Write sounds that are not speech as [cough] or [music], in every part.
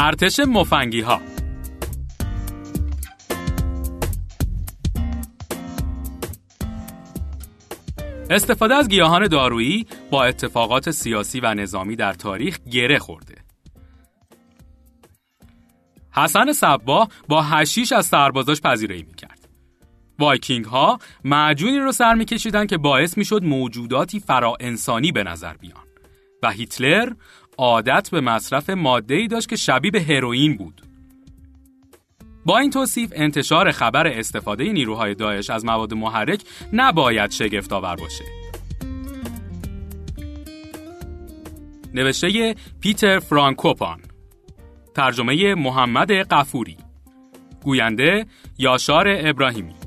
ارتش مفنگی ها استفاده از گیاهان دارویی با اتفاقات سیاسی و نظامی در تاریخ گره خورده. حسن صباح با حشیش از سربازاش پذیرایی می‌کرد. وایکینگ ها معجونی رو سر میکشیدن که باعث می‌شد موجوداتی فرا انسانی به نظر بیان و هیتلر عادت به مصرف ماده‌ای داشت که شبیه به هروئین بود. با این توصیف انتشار خبر استفاده نیروهای داعش از مواد محرک نباید شگفت آور باشه. نوشته پیتر فرانکوپان ترجمه محمد قفوری گوینده یاشار ابراهیمی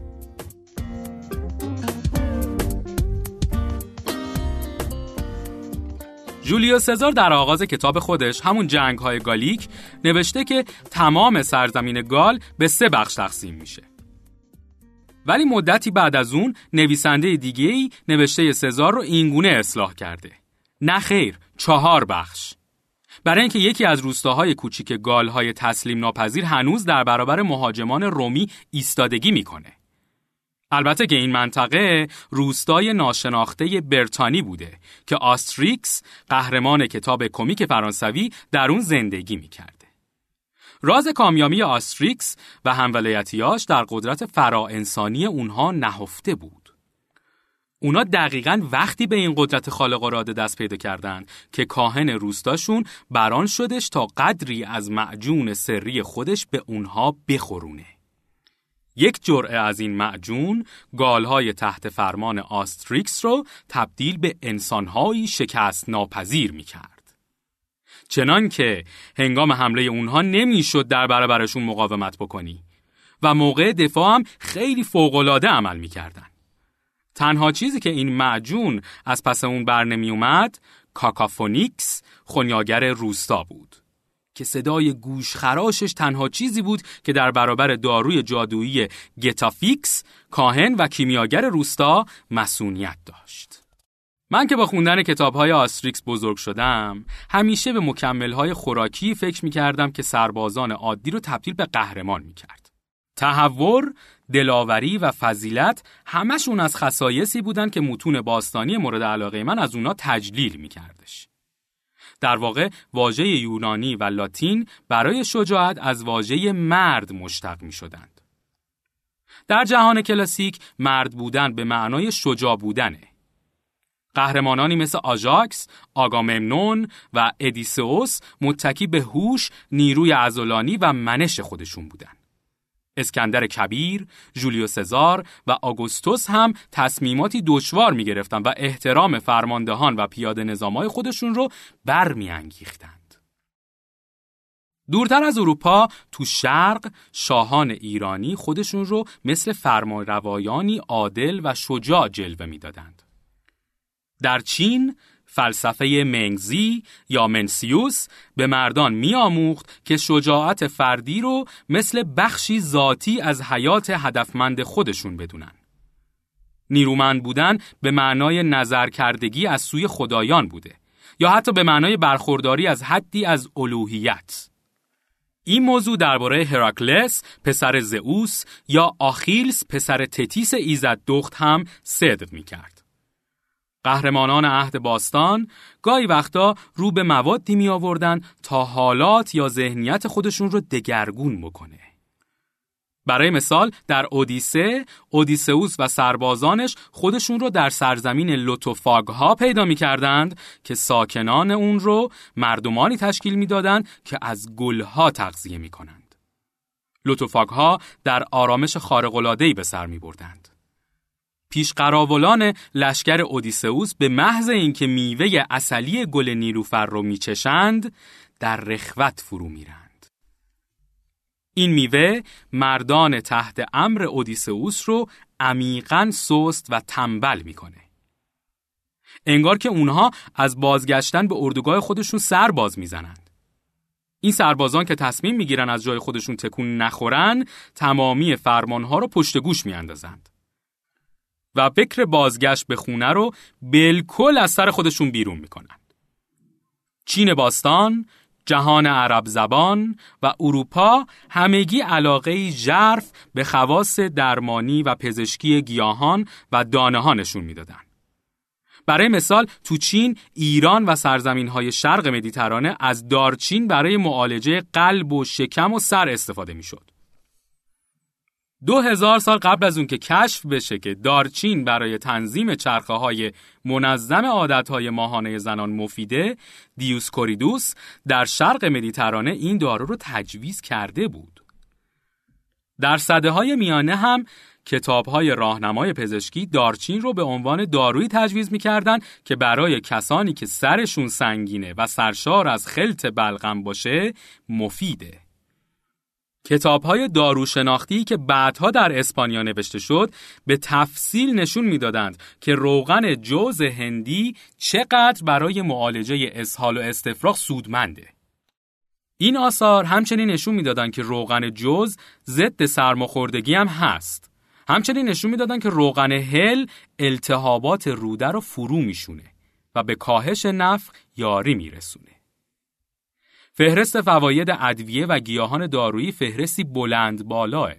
جولیو سزار در آغاز کتاب خودش همون جنگ های گالیک نوشته که تمام سرزمین گال به سه بخش تقسیم میشه. ولی مدتی بعد از اون نویسنده دیگه ای نوشته سزار رو اینگونه اصلاح کرده. نه خیر، چهار بخش. برای اینکه یکی از روستاهای کوچیک گالهای تسلیم ناپذیر هنوز در برابر مهاجمان رومی ایستادگی می‌کنه. البته که این منطقه روستای ناشناخته برتانی بوده که آستریکس قهرمان کتاب کمیک فرانسوی در اون زندگی می‌کرده. راز کامیابی آستریکس و هم‌ولایتیاش در قدرت فراانسانی اونها نهفته بود. اونا دقیقا وقتی به این قدرت خارق‌العاده دست پیدا کردند که کاهن روستاشون بر آن شدش تا قدری از معجون سری خودش به اونها بخورونه. یک جرعه از این معجون گالهای تحت فرمان آستریکس رو تبدیل به انسانهایی شکست ناپذیر می کرد. چنان که هنگام حمله اونها نمی‌شد در برابرشون مقاومت بکنی و موقع دفاع هم خیلی فوقالعاده عمل می‌کردن. تنها چیزی که این معجون از پس اون بر نمی اومد کاکافونیکس خونیاگر روستا بود. که صدای گوشخراشش تنها چیزی بود که در برابر داروی جادویی گتافیکس کاهن و کیمیاگر روستا مسئولیت داشت. من که با خوندن کتابهای آستریکس بزرگ شدم همیشه به مکملهای خوراکی فکر می کردم که سربازان عادی رو تبدیل به قهرمان می کرد. تهور، دلاوری و فضیلت همشون از خصایصی بودن که متون باستانی مورد علاقه من از اونا تجلیل می کردش. در واقع واژه یونانی و لاتین برای شجاعت از واژه مرد مشتق می شدند. در جهان کلاسیک مرد بودن به معنای شجاع بودنه. قهرمانانی مثل آژاکس، آگاممنون و ادیسئوس متکی به هوش، نیروی عضلانی و منش خودشون بودند. اسکندر کبیر، جولیو سزار و آگوستوس هم تصمیماتی دشوار می گرفتن و احترام فرماندهان و پیاده نظامای خودشون رو برمیانگیختند. دورتر از اروپا تو شرق شاهان ایرانی خودشون رو مثل فرمانروایانی عادل و شجاع جلوه می‌دادند. در چین فلسفه منگزی یا منسیوس به مردان میآموخت که شجاعت فردی رو مثل بخشی ذاتی از حیات هدفمند خودشون بدونن. نیرومند بودن به معنای نظرکردگی از سوی خدایان بوده یا حتی به معنای برخورداری از حدی از الوهیت. این موضوع درباره هراکلس پسر زئوس یا آخیلس پسر تتیس ایزد دخت هم صدق می کرد. قهرمانان عهد باستان گاهی وقتا رو به موادی می آوردن تا حالات یا ذهنیت خودشون رو دگرگون بکنه. برای مثال در اودیسه، اودیسئوس و سربازانش خودشون رو در سرزمین لوتوفاگ ها پیدا می کردند که ساکنان اون رو مردمانی تشکیل می دادند که از گلها تغذیه می کنند. ها در آرامش خارق‌العاده‌ای به سر می بردند. پیشقراولان لشکر اودیسئوس به محض اینکه میوه اصلی گل نیلوفر رو میچشند در رخوت فرو میرند. این میوه مردان تحت امر اودیسئوس رو عمیقا سست و تنبل می‌کنه. انگار که اونها از بازگشتن به اردوگاه خودشون سر باز می‌زنند. این سربازان که تصمیم می‌گیرن از جای خودشون تکون نخورن تمامی فرمانها رو پشت گوش میاندازند. و فکر بازگشت به خونه رو بالکل از سر خودشون بیرون می‌کنن. چین باستان، جهان عرب زبان و اروپا همگی علاقه ژرف به خواص درمانی و پزشکی گیاهان و دانه ها نشون می‌دادند. برای مثال تو چین، ایران و سرزمین های شرق مدیترانه از دارچین برای معالجه قلب و شکم و سر استفاده می‌شد. دو هزار سال قبل از اون که کشف بشه که دارچین برای تنظیم چرخه های منظم عادت های ماهانه زنان مفیده دیوس کوریدوس در شرق مدیترانه این دارو رو تجویز کرده بود. در صده های میانه هم کتاب های راهنمای پزشکی دارچین رو به عنوان دارویی تجویز می‌کردن که برای کسانی که سرشون سنگینه و سرشار از خلط بلغم باشه مفیده. کتاب های داروشناختی که بعدها در اسپانیا نوشته شد به تفصیل نشون می‌دادند که روغن جوز هندی چقدر برای معالجه اسهال و استفراغ سودمنده. این آثار همچنین نشون می‌دادند که روغن جوز ضد سرماخوردگی هم هست. همچنین نشون می‌دادند که روغن هل التهابات روده رو فرو میشونه و به کاهش نفخ یاری میرسونه. فهرست فواید ادویه و گیاهان دارویی فهرستی بلند بالاه.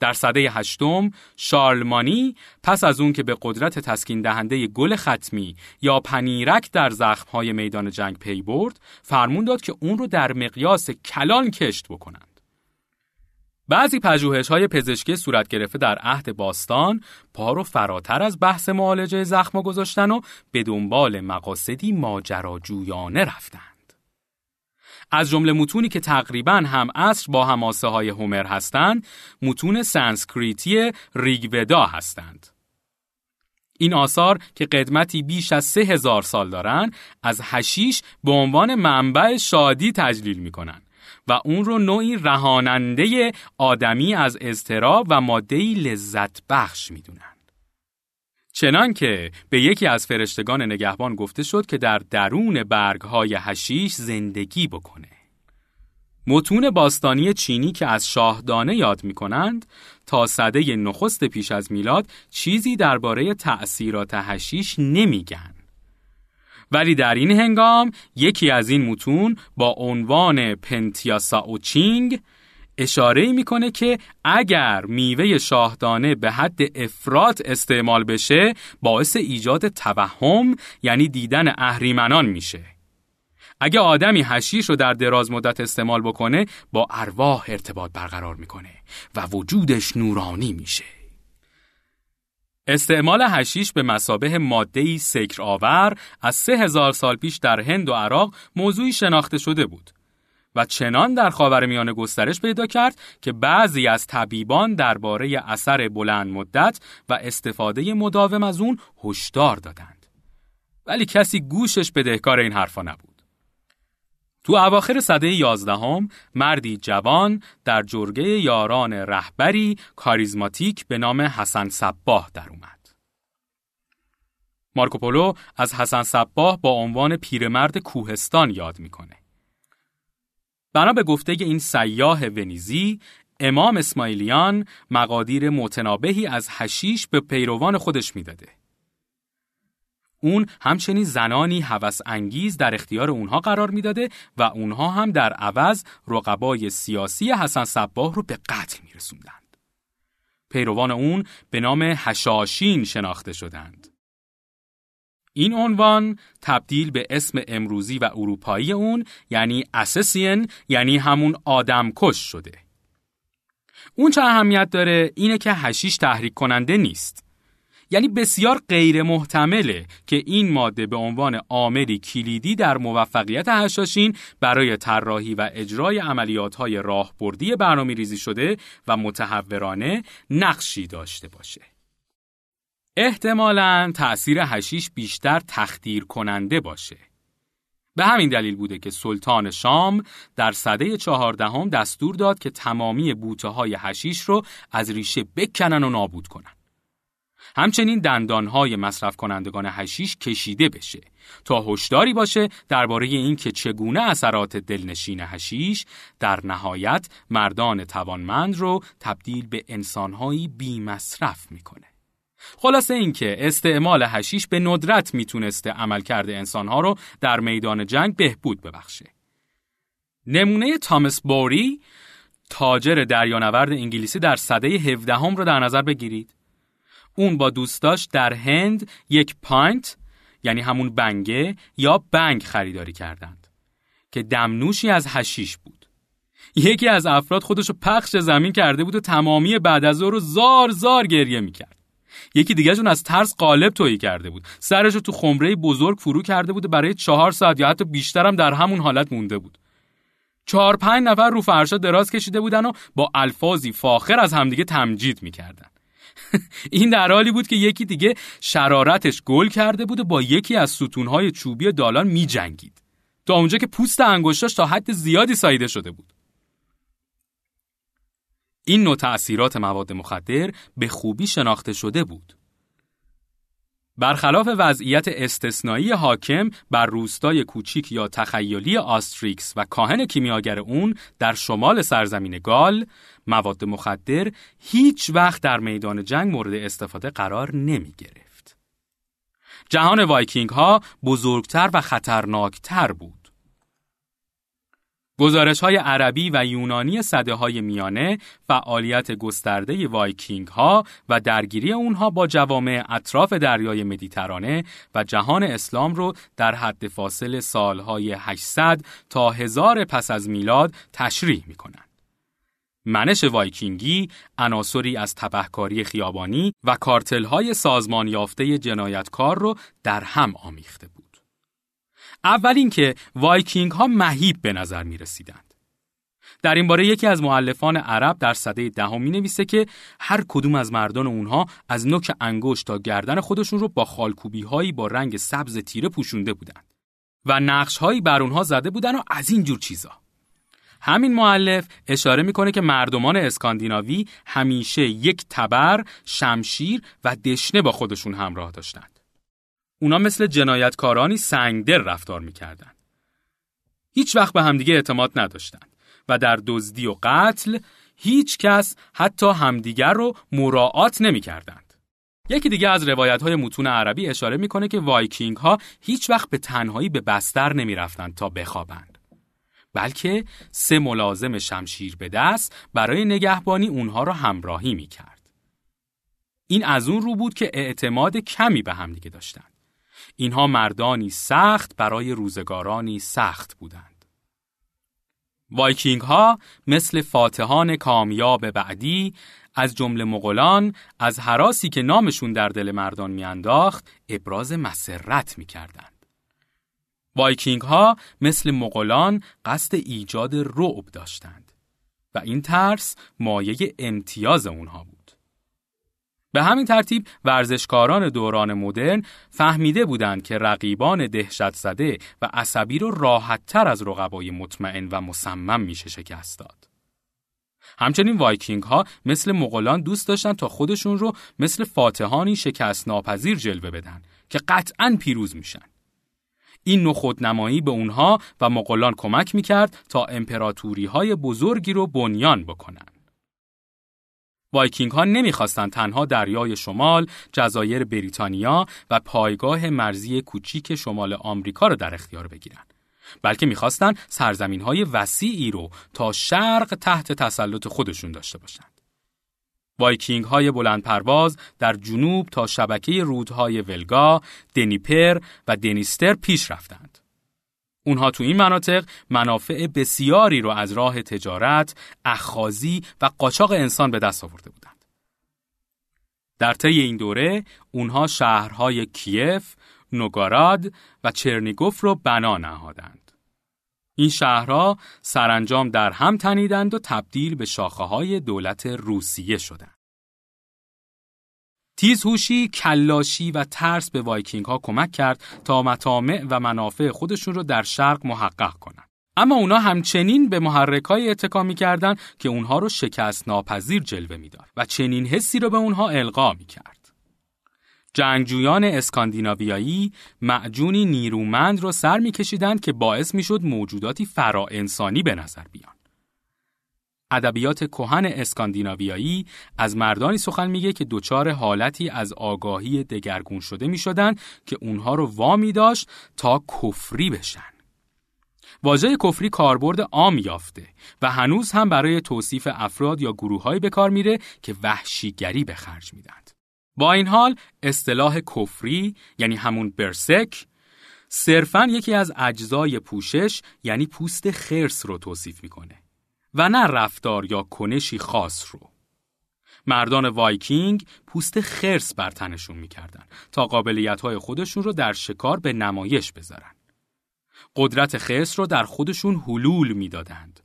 در سده هشتم شارلمانی پس از اون که به قدرت تسکین دهنده گل ختمی یا پنیرک در زخمهای میدان جنگ پی برد فرمون داد که اون رو در مقیاس کلان کشت بکنند. بعضی پژوهش های پزشکی صورت گرفته در عهد باستان پا رو فراتر از بحث معالجه زخم گذاشتن و به دنبال مقاصدی ماجراجویانه رفتن. از جمله متونی که تقریبا هم عصر با حماسه های هومر هستند متون سانسکریتی ریگودا هستند این آثار که قدمتی بیش از سه هزار سال دارند از حشیش به عنوان منبع شادی تجلیل می کنند و اون رو نوعی رهاننده آدمی از اضطراب و مادهی لذت بخش می دونند. چنان که به یکی از فرشتگان نگهبان گفته شد که در درون برگهای هشیش زندگی بکنه. متون باستانی چینی که از شاهدانه یاد می کنند تا صده نخست پیش از میلاد چیزی درباره تأثیرات هشیش نمیگن. ولی در این هنگام یکی از این متون با عنوان پنتیاسا چینگ اشاره می‌کنه که اگر میوه شاهدانه به حد افراط استعمال بشه باعث ایجاد توهم یعنی دیدن اهریمنان میشه. اگه آدمی هشیش رو در دراز مدت استعمال بکنه با ارواح ارتباط برقرار می‌کنه و وجودش نورانی میشه. استعمال هشیش به مسابه مادهی سکر آور از سه هزار سال پیش در هند و عراق موضوعی شناخته شده بود. و چنان در خاورمیانه گسترش پیدا کرد که بعضی از طبیبان درباره اثر بلند مدت و استفاده مداوم از اون هشدار دادند. ولی کسی گوشش بدهکار این حرفا نبود. تو اواخر سده یازدهم مردی جوان در جرگه یاران رهبری کاریزماتیک به نام حسن صباه در اومد. مارکوپولو از حسن صباه با عنوان پیرمرد کوهستان یاد می‌کنه. بنا به گفته این سیاه ونیزی امام اسماعیلیان مقادیر متنابهی از هشیش به پیروان خودش می‌داده. اون همچنین زنانی هوس انگیز در اختیار اونها قرار می‌داده و اونها هم در عوض رقبای سیاسی حسن صباه رو به قتل میرسوندند. پیروان اون به نام هشاشین شناخته شدند. این عنوان تبدیل به اسم امروزی و اروپایی اون یعنی اسسین یعنی همون آدم کش شده. اون چه اهمیت داره اینه که هشیش تحریک کننده نیست. یعنی بسیار غیر محتمله که این ماده به عنوان عاملی کلیدی در موفقیت هشاشین برای طراحی و اجرای عملیات‌های راهبردی برنامه ریزی شده و متحورانه نقشی داشته باشه. احتمالاً تأثیر هشیش بیشتر تخدیر کننده باشه. به همین دلیل بوده که سلطان شام در سده چهاردهم دستور داد که تمامی بوته های هشیش رو از ریشه بکنن و نابود کنن. همچنین دندانهای مصرف کنندگان هشیش کشیده بشه تا هشداری باشه درباره اینکه چگونه اثرات دلنشین هشیش در نهایت مردان توانمند رو تبدیل به انسانهایی بی مصرف می‌کنه. خلاصه اینکه استعمال هشیش به ندرت می‌تونسته عملکرد انسانها رو در میدان جنگ بهبود ببخشه. نمونه تامس بوری تاجر دریانورد انگلیسی در سده 17 هم رو در نظر بگیرید. اون با دوستاش در هند یک پاینت یعنی همون بنگه یا بنگ خریداری کردند که دمنوشی از هشیش بود. یکی از افراد خودشو پخش زمین کرده بود و تمامی بعد از رو زار زار گریه می‌کرد. یکی دیگهشون از ترس قالب تویی کرده بود. سرشو تو خمره بزرگ فرو کرده بود برای چهار ساعت یا حتی بیشترم در همون حالت مونده بود. چهار پنج نفر رو فرشا دراز کشیده بودن و با الفاظی فاخر از همدیگه تمجید می‌کردن. [laughs] این در حالی بود که یکی دیگه شرارتش گل کرده بود و با یکی از ستونهای چوبی دالان میجنگید. تا اونجا که پوست انگشتاش تا حد زیادی سایده شده بود. این نوع تأثیرات مواد مخدر به خوبی شناخته شده بود. برخلاف وضعیت استثنایی حاکم بر روستای کوچیک یا تخیلی آستریکس و کاهن کیمیاگر اون در شمال سرزمین گال، مواد مخدر هیچ وقت در میدان جنگ مورد استفاده قرار نمی گرفت. جهان وایکینگ ها بزرگتر و خطرناکتر بود. گزارش های عربی و یونانی سده های میانه فعالیت گسترده وایکینگ ها و درگیری اونها با جوامع اطراف دریای مدیترانه و جهان اسلام رو در حد فاصل سالهای 800 تا 1000 پس از میلاد تشریح می کنند. منش وایکینگی عناصری از تبهکاری خیابانی و کارتل های سازمان یافته جنایتکار رو در هم آمیخته بود. اول اینکه وایکینگ ها مهیب به نظر می رسیدند. در این باره یکی از مؤلفان عرب در سده دهم می نویسه که هر کدوم از مردان اونها از نوک انگشت تا گردن خودشون رو با خالکوبی هایی با رنگ سبز تیره پوشونده بودند و نقش هایی بر اونها زده بودن و از این جور چیزا. همین مؤلف اشاره می‌کنه که مردمان اسکاندیناوی همیشه یک تبر، شمشیر و دشنه با خودشون همراه داشتند. اونا مثل جنایتکارانی سنگدر رفتار می‌کردن. هیچ وقت به همدیگه اعتماد نداشتند و در دزدی و قتل هیچ کس حتی همدیگر رو مراعات نمی‌کردند. یکی دیگه از روایت های متون عربی اشاره می‌کنه که وایکینگ ها هیچ وقت به تنهایی به بستر نمی‌رفتند تا بخوابند. بلکه سه ملازم شمشیر به دست برای نگهبانی اونها را همراهی می‌کرد. این از اون رو بود که اعتماد کمی به همدیگه داشتند. اینها مردانی سخت برای روزگارانی سخت بودند. وایکینگ ها مثل فاتحان کامیاب بعدی از جمله مغولان از هراسی که نامشون در دل مردان میانداخت ابراز مسرت می‌کردند. وایکینگ ها مثل مغولان قصد ایجاد رعب داشتند و این ترس مایه امتیاز اونها بود. به همین ترتیب ورزشکاران دوران مدرن فهمیده بودند که رقیبان دهشت زده و عصبی رو راحتتر از رقبای مطمئن و مصمم میشه شکست داد. همچنین وایکینگ ها مثل مغولان دوست داشتن تا خودشون رو مثل فاتحانی شکست ناپذیر جلوه بدن که قطعا پیروز میشن. این نوع خودنمایی به اونها و مغولان کمک می‌کرد تا امپراتوری های بزرگی رو بنیان بکنن. وایکینگ ها نمی‌خواستند تنها دریای شمال، جزایر بریتانیا و پایگاه مرزی کوچیک شمال آمریکا را در اختیار بگیرند. بلکه می‌خواستند سرزمین های وسیعی رو تا شرق تحت تسلط خودشون داشته باشند. وایکینگ های بلند پرواز در جنوب تا شبکه رودهای ولگا، دنیپر و دنیستر پیش رفتند. اونها تو این مناطق منافع بسیاری رو از راه تجارت، اخاذی و قاچاق انسان به دست آورده بودند. در طی این دوره اونها شهرهای کیف، نووگاراد و چرنیگوف رو بنا نهادند. این شهرها سرانجام در هم تنیدند و تبدیل به شاخه های دولت روسیه شدند. تیزهوشی، کلاشی و ترس به وایکینگ ها کمک کرد تا مطامع و منافع خودشون رو در شرق محقق کنند. اما اونا همچنین به محرک های اتکا می کردن که اونها رو شکست ناپذیر جلوه می‌داد و چنین حسی رو به اونها القا می کرد. جنگجویان اسکاندیناویایی معجونی نیرومند رو سر میکشیدند که باعث می‌شد موجوداتی فرا انسانی به نظر بیان. ادبیات کهن اسکاندیناویایی از مردانی سخن میگه که دچار حالتی از آگاهی دگرگون شده می‌شدن که اونها رو وامی داشت تا کفری بشن. واژه کفری کاربرد عام یافته و هنوز هم برای توصیف افراد یا گروههایی به کار میره که وحشیگری به خرج میدند. با این حال اصطلاح کفری یعنی همون برسک صرفا یکی از اجزای پوشش یعنی پوست خرس رو توصیف می‌کنه و نه رفتار یا کنشی خاص رو. مردان وایکینگ پوست خرس بر تنشون می‌کردن تا قابلیت خودشون رو در شکار به نمایش بذارن. قدرت خرس رو در خودشون حلول می‌دادند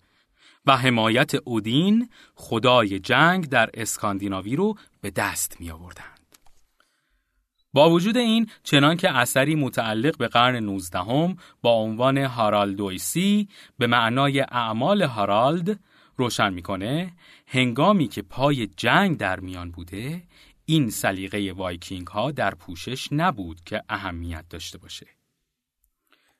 و حمایت اودین خدای جنگ در اسکاندیناوی رو به دست می آوردند. با وجود این چنان که اثری متعلق به قرن 19 با عنوان هارالدویسی به معنای اعمال هارالد روشن می‌کنه هنگامی که پای جنگ در میان بوده این سلیقه وایکینگ ها در پوشش نبود که اهمیت داشته باشه.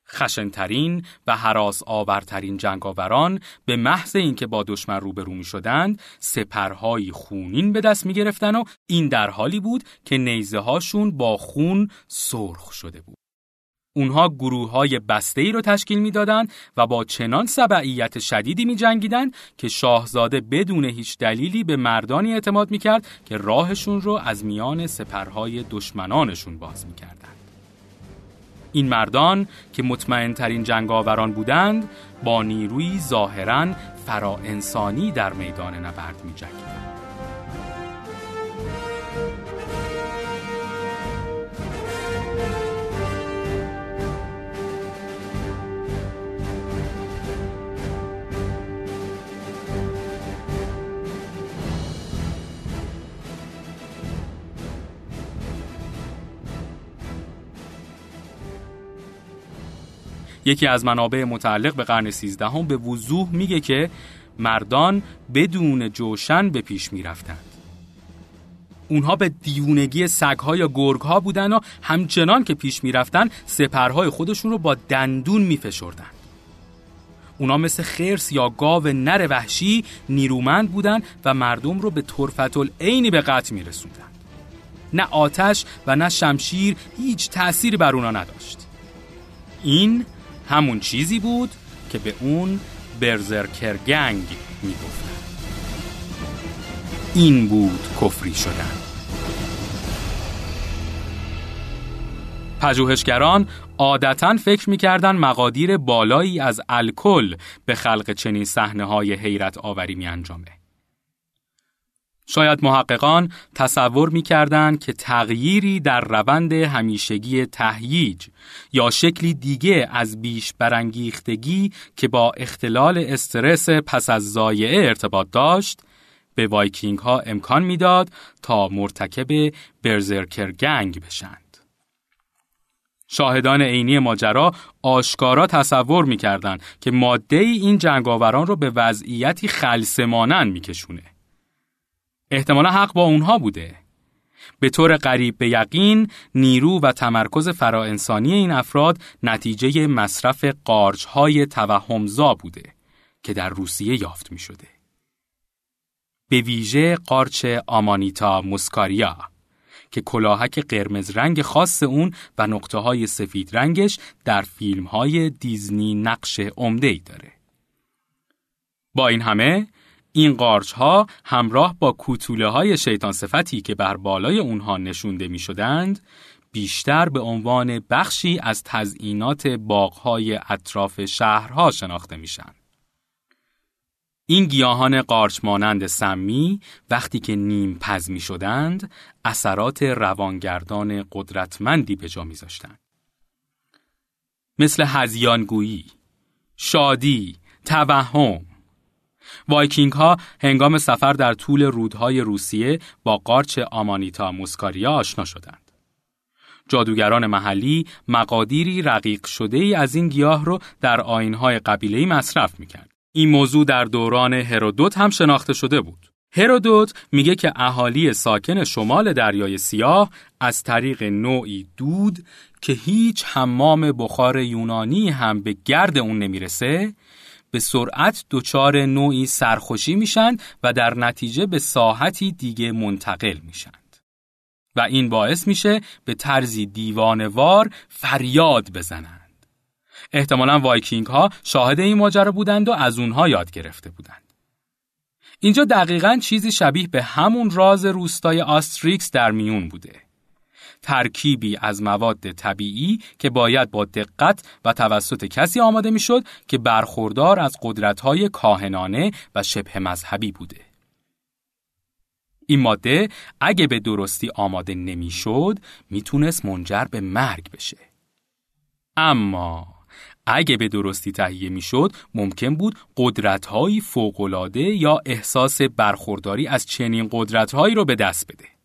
خشنترین و حراس آورترین جنگاوران به محض اینکه با دشمن روبرو می شدند سپرهایی خونین به دست می گرفتن و این در حالی بود که نیزه هاشون با خون سرخ شده بود. اونها گروه های بسته ای رو تشکیل می‌دادند و با چنان سبعیت شدیدی می جنگیدن که شاهزاده بدون هیچ دلیلی به مردانی اعتماد می کرد که راهشون رو از میان سپرهای دشمنانشون باز می این مردان که مطمئن ترین جنگاوران بودند با نیروی ظاهرا فرا انسانی در میدان نبرد می جنگیدند. یکی از منابع متعلق به قرن سیزدهم به وضوح میگه که مردان بدون جوشن به پیش می‌رفتند. اونها به دیونگی سگها یا گرگها بودن و همچنان که پیش می‌رفتن سپرهای خودشون رو با دندون میفشردن. اونا مثل خرس یا گاو نر وحشی نیرومند بودن و مردم رو به طرفت عینی به قتل میرسوندن. نه آتش و نه شمشیر هیچ تأثیری بر اونا نداشت. این همون چیزی بود که به اون برزرکر گنگ می‌گفتن این بود کفری شدن پژوهشگران عادتا فکر می‌کردن مقادیر بالایی از الکل به خلق چنین صحنه های حیرت آوری می انجامه. شاید محققان تصور می که تغییری در روند همیشگی تهییج یا شکلی دیگه از بیش برانگیختگی که با اختلال استرس پس از زایعه ارتباط داشت به وایکینگ ها امکان می‌داد تا مرتکب برزرکر گنگ بشند. شاهدان عینی ماجرا آشکارا تصور می‌کردند که ماده این جنگاوران را به وضعیتی خلصمانن میکشونه. احتمالا حق با اونها بوده. به طور قریب به یقین نیرو و تمرکز فراانسانی این افراد نتیجه مصرف قارچهای توهمزا بوده که در روسیه یافت می شده. به ویژه قارچ آمانیتا موسکاریا که کلاهک قرمز رنگ خاص اون و نقطه های سفید رنگش در فیلم های دیزنی نقش عمده ای داره. با این همه این قارچ ها همراه با کوتوله های شیطان صفتی که بر بالای اونها نشونده می شدند بیشتر به عنوان بخشی از تزئینات باغهای اطراف شهرها شناخته میشن. این گیاهان قارچ مانند سمی وقتی که نیم پز می شدند اثرات روانگردان قدرتمندی به جا می زاشتند. مثل هزیانگویی، شادی، توهم، وایکینگ ها هنگام سفر در طول رودهای روسیه با قارچ آمانیتا موسکاریا آشنا شدند. جادوگران محلی مقادیری رقیق شده ای از این گیاه رو در آینهای قبیله‌ای مصرف می‌کرد. این موضوع در دوران هرودوت هم شناخته شده بود. هرودوت میگه که اهالی ساکن شمال دریای سیاه از طریق نوعی دود که هیچ حمام بخار یونانی هم به گرد اون نمی‌رسه به سرعت دچار نوعی سرخوشی میشن و در نتیجه به ساحتی دیگه منتقل میشند. و این باعث میشه به طرزی دیوانه‌وار فریاد بزنند. احتمالا وایکینگ ها شاهد این ماجرا بودند و از اونها یاد گرفته بودند. اینجا دقیقا چیزی شبیه به همون راز روستای آستریکس در میون بوده. ترکیبی از مواد طبیعی که باید با دقت و توسط کسی آماده می‌شد که برخوردار از قدرت‌های کاهنانه و شبه مذهبی بوده. این ماده اگه به درستی آماده نمی‌شد می‌تونست منجر به مرگ بشه. اما اگه به درستی تهیه می‌شد ممکن بود قدرت‌هایی فوق‌العاده یا احساس برخورداری از چنین قدرت‌هایی رو به دست بده.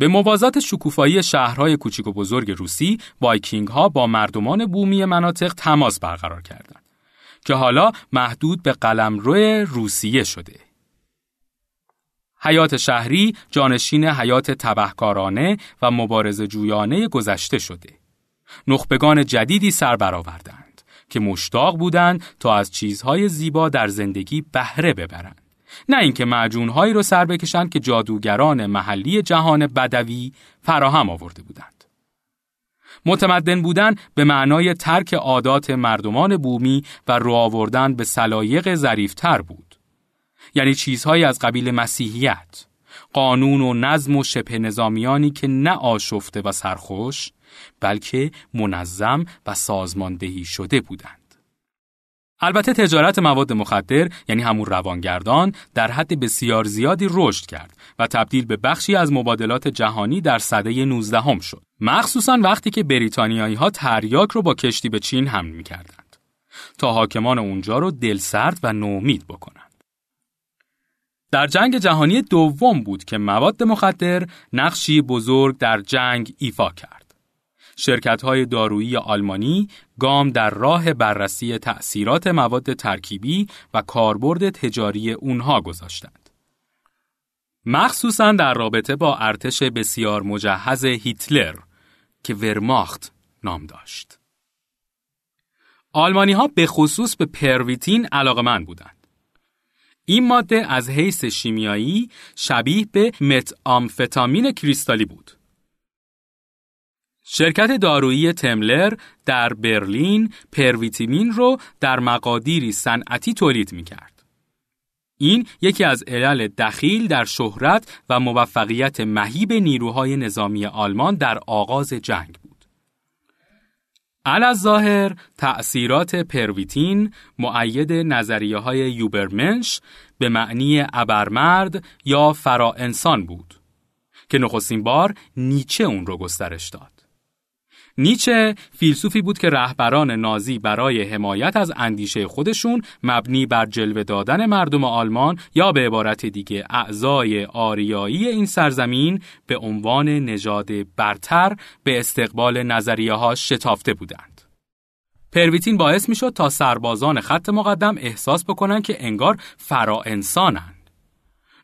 به موازات شکوفایی شهرهای کوچیک و بزرگ روسی، وایکینگ ها با مردمان بومی مناطق تماس برقرار کردند که حالا محدود به قلمرو روسیه شده. حیات شهری جانشین حیات تبهکارانه و مبارز جویانه گذشته شده. نخبگان جدیدی سر برآوردند که مشتاق بودند تا از چیزهای زیبا در زندگی بهره ببرند. نه اینکه معجونهایی رو سر بکشند که جادوگران محلی جهان بدوی فراهم آورده بودند. متمدن بودن به معنای ترک عادات مردمان بومی و رو آوردن به سلایق ظریفتر بود. یعنی چیزهایی از قبیل مسیحیت، قانون و نظم و شبه نظامیانی که نه آشفته و سرخوش، بلکه منظم و سازماندهی شده بودند. البته تجارت مواد مخدر یعنی همون روانگردان در حد بسیار زیادی رشد کرد و تبدیل به بخشی از مبادلات جهانی در سده 19 هم شد. مخصوصا وقتی که بریتانیایی ها تریاک رو با کشتی به چین حمل می کردند تا حاکمان اونجا رو دلسرد و نومید بکنند. در جنگ جهانی دوم بود که مواد مخدر نقشی بزرگ در جنگ ایفا کرد. شرکت های دارویی آلمانی گام در راه بررسی تأثیرات مواد ترکیبی و کاربرد تجاری اونها گذاشتند. مخصوصا در رابطه با ارتش بسیار مجهز هیتلر که ورماخت نام داشت. آلمانی ها به خصوص به پرویتین علاقمند بودند. این ماده از حیث شیمیایی شبیه به مت آمفتامین کریستالی بود. شرکت دارویی تملر در برلین پرویتیمین رو در مقادیری صنعتی تولید می کرد. این یکی از علل دخیل در شهرت و موفقیت مهیب نیروهای نظامی آلمان در آغاز جنگ بود. ظاهر تأثیرات پرویتین معید نظریه های یوبرمنش به معنی ابرمرد یا فرا انسان بود که نخستین بار نیچه اون رو گسترش داد. نیچه فیلسوفی بود که رهبران نازی برای حمایت از اندیشه خودشون مبنی بر جلوه دادن مردم آلمان یا به عبارت دیگه اعضای آریایی این سرزمین به عنوان نژاد برتر به استقبال نظریه ها شتافته بودند. پرویتین باعث می شد تا سربازان خط مقدم احساس بکنن که انگار فرا انسانند.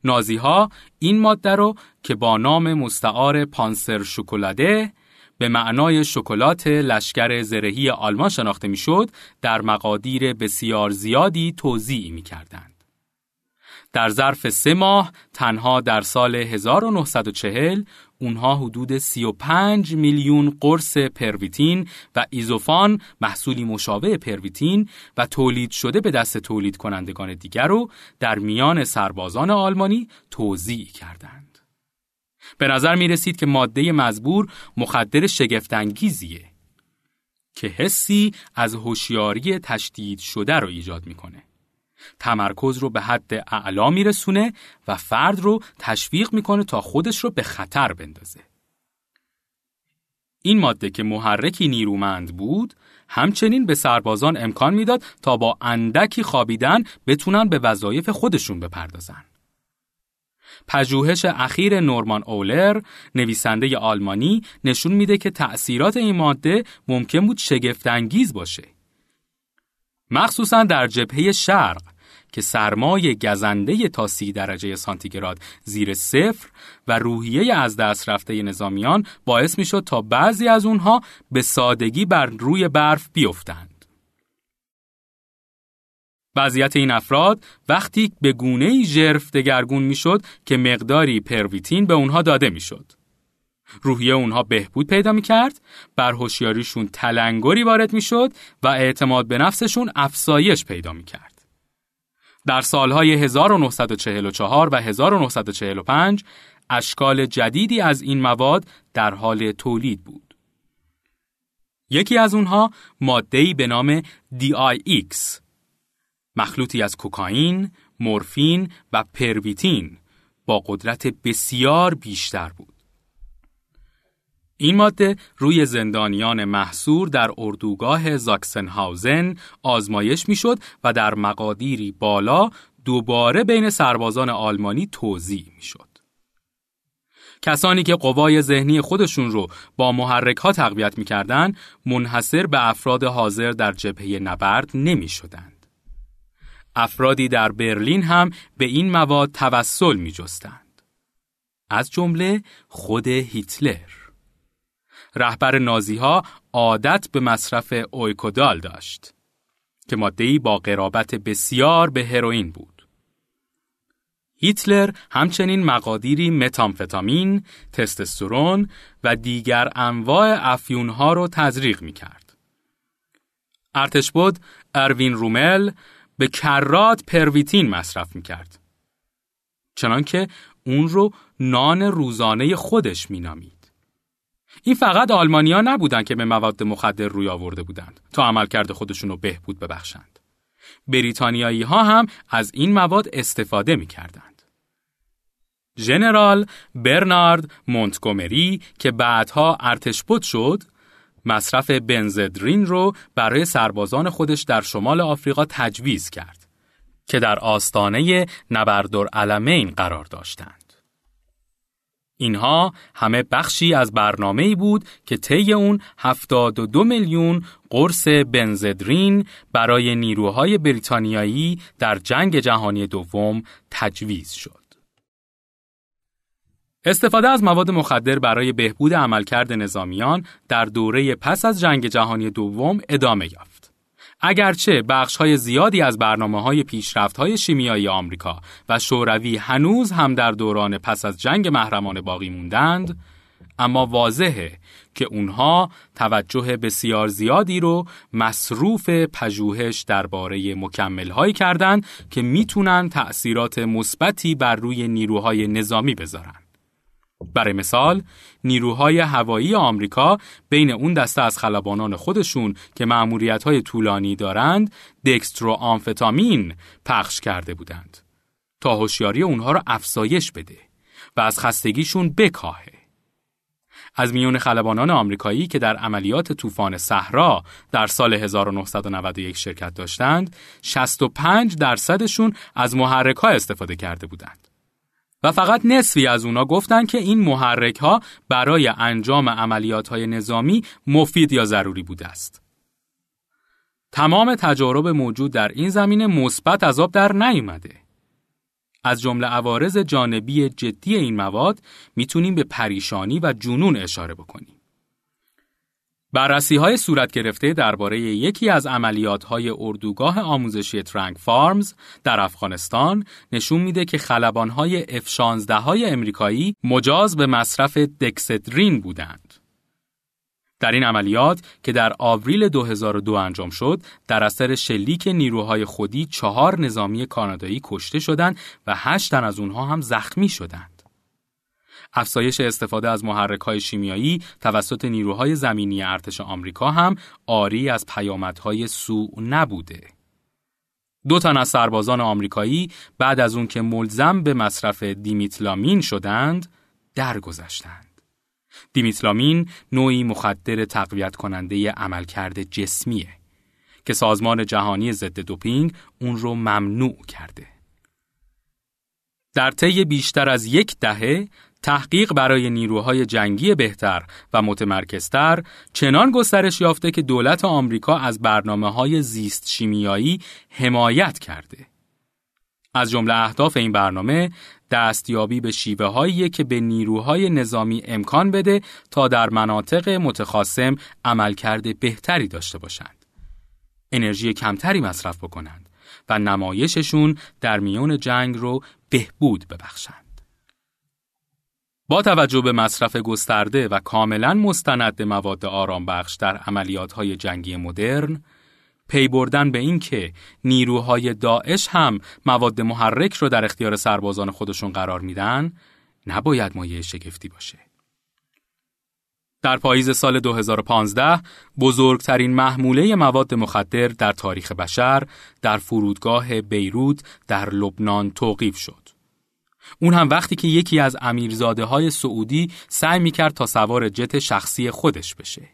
نازی ها این ماده رو که با نام مستعار پانسر شکلاده به معنای شکلات لشکر زرهی آلمان شناخته می‌شد در مقادیر بسیار زیادی توضیح می کردند. در ظرف سه ماه تنها در سال 1940 اونها حدود 35 میلیون قرص پرویتین و ایزوفان محصولی مشابه پرویتین و تولید شده به دست تولید کنندگان دیگر رو در میان سربازان آلمانی توضیح کردند. به نظر می رسید که ماده مزبور مخدر شگفتانگیزیه که حسی از هوشیاری تشدید شده رو ایجاد می‌کنه. تمرکز رو به حد اعلا میرسونه و فرد رو تشویق می‌کنه تا خودش رو به خطر بندازه. این ماده که محرکی نیرومند بود، همچنین به سربازان امکان می‌داد تا با اندکی خوابیدن بتونن به وظایف خودشون بپردازن. پژوهش اخیر نورمان اولر نویسنده آلمانی نشون میده که تأثیرات این ماده ممکن بود شگفتانگیز باشه. مخصوصا در جبهه شرق که سرمای گزنده تا سی درجه سانتیگراد زیر صفر و روحیه از دست رفته نظامیان باعث می‌شد تا بعضی از اونها به سادگی بر روی برف بیفتند. وضعیت این افراد وقتی به گونه ژرف دگرگون می‌شد که مقداری پرویتین به اونها داده می‌شد. روحیه اونها بهبود پیدا می کرد، بر هوشیاریشون تلنگری وارد می شد و اعتماد به نفسشون افزایش پیدا می کرد. در سالهای 1944 و 1945 اشکال جدیدی از این مواد در حال تولید بود. یکی از اونها ماده‌ای به نام DIX مخلوطی از کوکائین، مورفین و پرویتین با قدرت بسیار بیشتر بود. این ماده روی زندانیان محصور در اردوگاه زاکسنهاوزن آزمایش می‌شد و در مقادیری بالا دوباره بین سربازان آلمانی توزیع می‌شد. کسانی که قوای ذهنی خودشون رو با محرک ها تقویت می‌کردند منحصر به افراد حاضر در جبهه نبرد نمی شدند. افرادی در برلین هم به این مواد توسل می جستند. از جمله خود هیتلر. رهبر نازی ها عادت به مصرف اویکودال داشت که ماده‌ای با قرابت بسیار به هروئین بود. هیتلر همچنین مقادیری متامفتامین، تستوسترون و دیگر انواع افیونها را تزریق می کرد. ارتشبد اروین رومل به کرات پرویتین مصرف می کرد. چنانکه اون رو نان روزانه خودش می نامید. این فقط آلمانیا نبودن که به مواد مخدر روی آورده بودند تا عملکرد خودشون رو بهبود ببخشند. بریتانیایی ها هم از این مواد استفاده می کردند. ژنرال برنارد مونتگومری که بعدها ارتشبد شد مصرف بنزدرین رو برای سربازان خودش در شمال آفریقا تجویز کرد که در آستانه نبردالعلمین قرار داشتند. اینها همه بخشی از برنامه‌ای بود که طی اون 72 میلیون قرص بنزدرین برای نیروهای بریتانیایی در جنگ جهانی دوم تجویز شد. استفاده از مواد مخدر برای بهبود عملکرد نظامیان در دوره پس از جنگ جهانی دوم ادامه یافت. اگرچه بخش های زیادی از برنامه های پیشرفت های شیمیایی آمریکا و شوروی هنوز هم در دوران پس از جنگ محرمان باقی موندند، اما واضحه که اونها توجه بسیار زیادی رو مصروف پژوهش درباره مکمل هایی کردند که می‌تونن تأثیرات مثبتی بر روی نیروهای نظامی بذارن. برای مثال نیروهای هوایی آمریکا بین اون دسته از خلبانان خودشون که معمولیت های طولانی دارند دکسترو آمفتامین پخش کرده بودند. تا هوشیاری اونها را افزایش بده و از خستگیشون بکاهه. از میون خلبانان آمریکایی که در عملیات طوفان صحرا در سال 1991 شرکت داشتند 65 درصدشون از محرک ها استفاده کرده بودند. و فقط نصفی از اونا گفتن که این محرک ها برای انجام عملیات های نظامی مفید یا ضروری بوده است. تمام تجارب موجود در این زمینه مثبت از آب در نیومده. از جمله عوارض جانبی جدی این مواد می‌تونیم به پریشانی و جنون اشاره بکنیم. بررسی های صورت گرفته درباره یکی از عملیات های اردوگاه آموزشی ترنگ فارمز در افغانستان نشون میده که خلبان های F-16 های امریکایی مجاز به مصرف دکسترین بودند. در این عملیات که در آوریل 2002 انجام شد، در اثر شلیک نیروهای خودی چهار نظامی کانادایی کشته شدند و هشت تن از اونها هم زخمی شدند. افزایش استفاده از محرک‌های شیمیایی توسط نیروهای زمینی ارتش آمریکا هم آری از پیامدهای سوء نبوده. دو تن از سربازان آمریکایی بعد از اون که ملزم به مصرف دیمیتلامین شدند، درگذشتند. دیمیتلامین نوعی مخدر تقویت کننده عملکرد جسمیه که سازمان جهانی ضد دوپینگ اون رو ممنوع کرده. در طی بیشتر از یک دهه تحقیق برای نیروهای جنگی بهتر و متمرکزتر چنان گسترش یافته که دولت آمریکا از برنامه های زیست شیمیایی حمایت کرده. از جمله اهداف این برنامه دستیابی به شیوه هایی که به نیروهای نظامی امکان بده تا در مناطق متخاصم عملکرد بهتری داشته باشند. انرژی کمتری مصرف بکنند و نمایششون در میون جنگ رو بهبود ببخشند. با توجه به مصرف گسترده و کاملا مستند مواد آرام بخش در عملیات های جنگی مدرن، پی بردن به این که نیروهای داعش هم مواد محرک رو در اختیار سربازان خودشون قرار میدن، نباید مایه شگفتی باشه. در پاییز سال 2015 بزرگترین محموله مواد مخدر در تاریخ بشر در فرودگاه بیروت در لبنان توقیف شد. اون هم وقتی که یکی از امیرزاده های سعودی سعی می‌کرد تا سوار جت شخصی خودش بشه.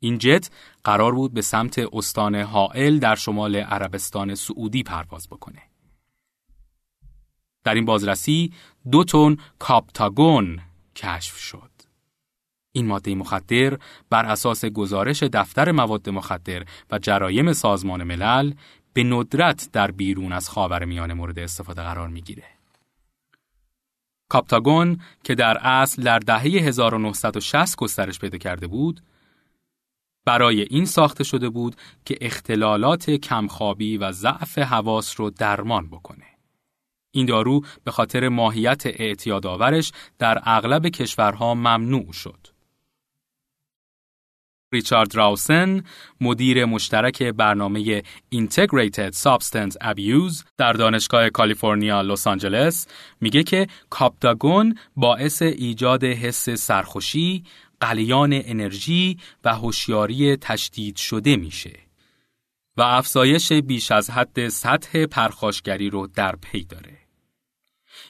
این جت قرار بود به سمت استان حائل در شمال عربستان سعودی پرواز بکنه. در این بازرسی دو تن کاپتاگون کشف شد. این ماده مخدر بر اساس گزارش دفتر مواد مخدر و جرایم سازمان ملل به ندرت در بیرون از خاورمیانه مورد استفاده قرار می‌گیره. کاپتاگون که در اصل در دهه 1960 گسترش پیدا کرده بود، برای این ساخته شده بود که اختلالات کمخوابی و ضعف حواس رو درمان بکنه. این دارو به خاطر ماهیت اعتیادآورش در اغلب کشورها ممنوع شد. ریچارد راوسن مدیر مشترک برنامه Integrated Substance Abuse در دانشگاه کالیفرنیا لس آنجلس میگه که کاپتاگون باعث ایجاد حس سرخوشی، قلیان انرژی و هوشیاری تشدید شده میشه و افزایش بیش از حد سطح پرخاشگری رو در پی داره.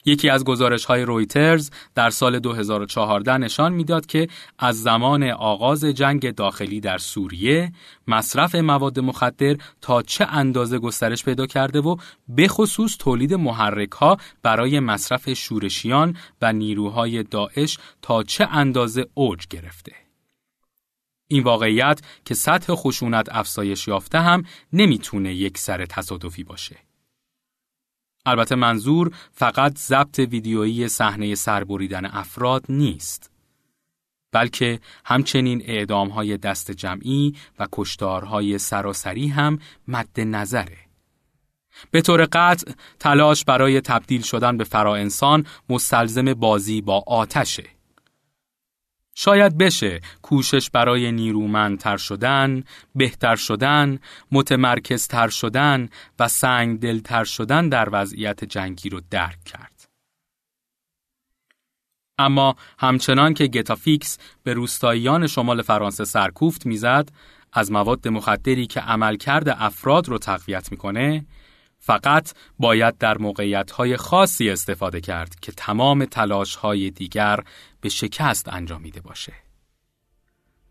یکی از گزارش های رویترز در سال 2014 نشان می‌داد که از زمان آغاز جنگ داخلی در سوریه مصرف مواد مخدر تا چه اندازه گسترش پیدا کرده و به خصوص تولید محرک ها برای مصرف شورشیان و نیروهای داعش تا چه اندازه اوج گرفته. این واقعیت که سطح خشونت افزایش یافته هم نمی‌تونه یک سر تصادفی باشه. البته منظور فقط ضبط ویدیویی صحنه سربریدن افراد نیست بلکه همچنین اعدامهای دست جمعی و کشتارهای سراسری هم مد نظره. به طور قطع تلاش برای تبدیل شدن به فرا مستلزم بازی با آتشه. شاید بشه کوشش برای نیرومندتر شدن، بهتر شدن، متمرکزتر شدن و سنگ دلتر شدن در وضعیت جنگی رو درک کرد. اما همچنان که گتافیکس به روستاییان شمال فرانسه سرکوفت می‌زد، از مواد مخدری که عملکرد افراد رو تقویت می‌کنه، فقط باید در موقعیت‌های خاصی استفاده کرد که تمام تلاش‌های دیگر به شکست انجامیده باشه.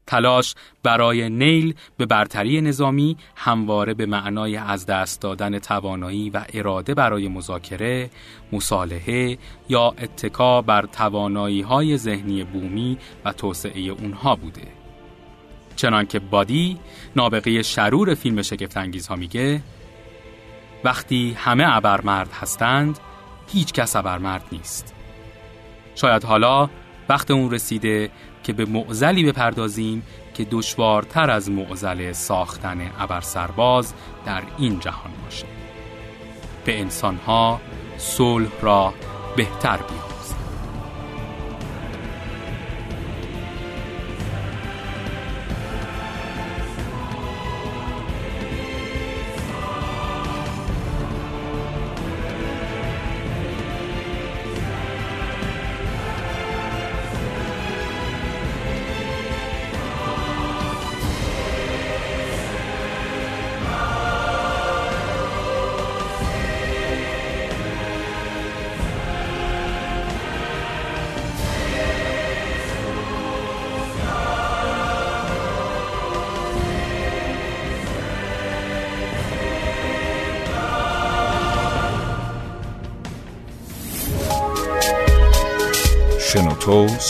تلاش برای نیل به برتری نظامی همواره به معنای از دست دادن توانایی و اراده برای مذاکره، مصالحه یا اتکا بر توانایی های ذهنی بومی و توسعه اونها بوده. چنانکه بادی نابغه شرور فیلم شگفت ها میگه وقتی همه ابرمرد هستند هیچ کس ابرمرد نیست. شاید حالا وقت اون رسیده که به معزلی بپردازیم که دشوارتر از معزل ساختن ابرسرباز در این جهان باشه. به انسانها صلح را بهتر بیاد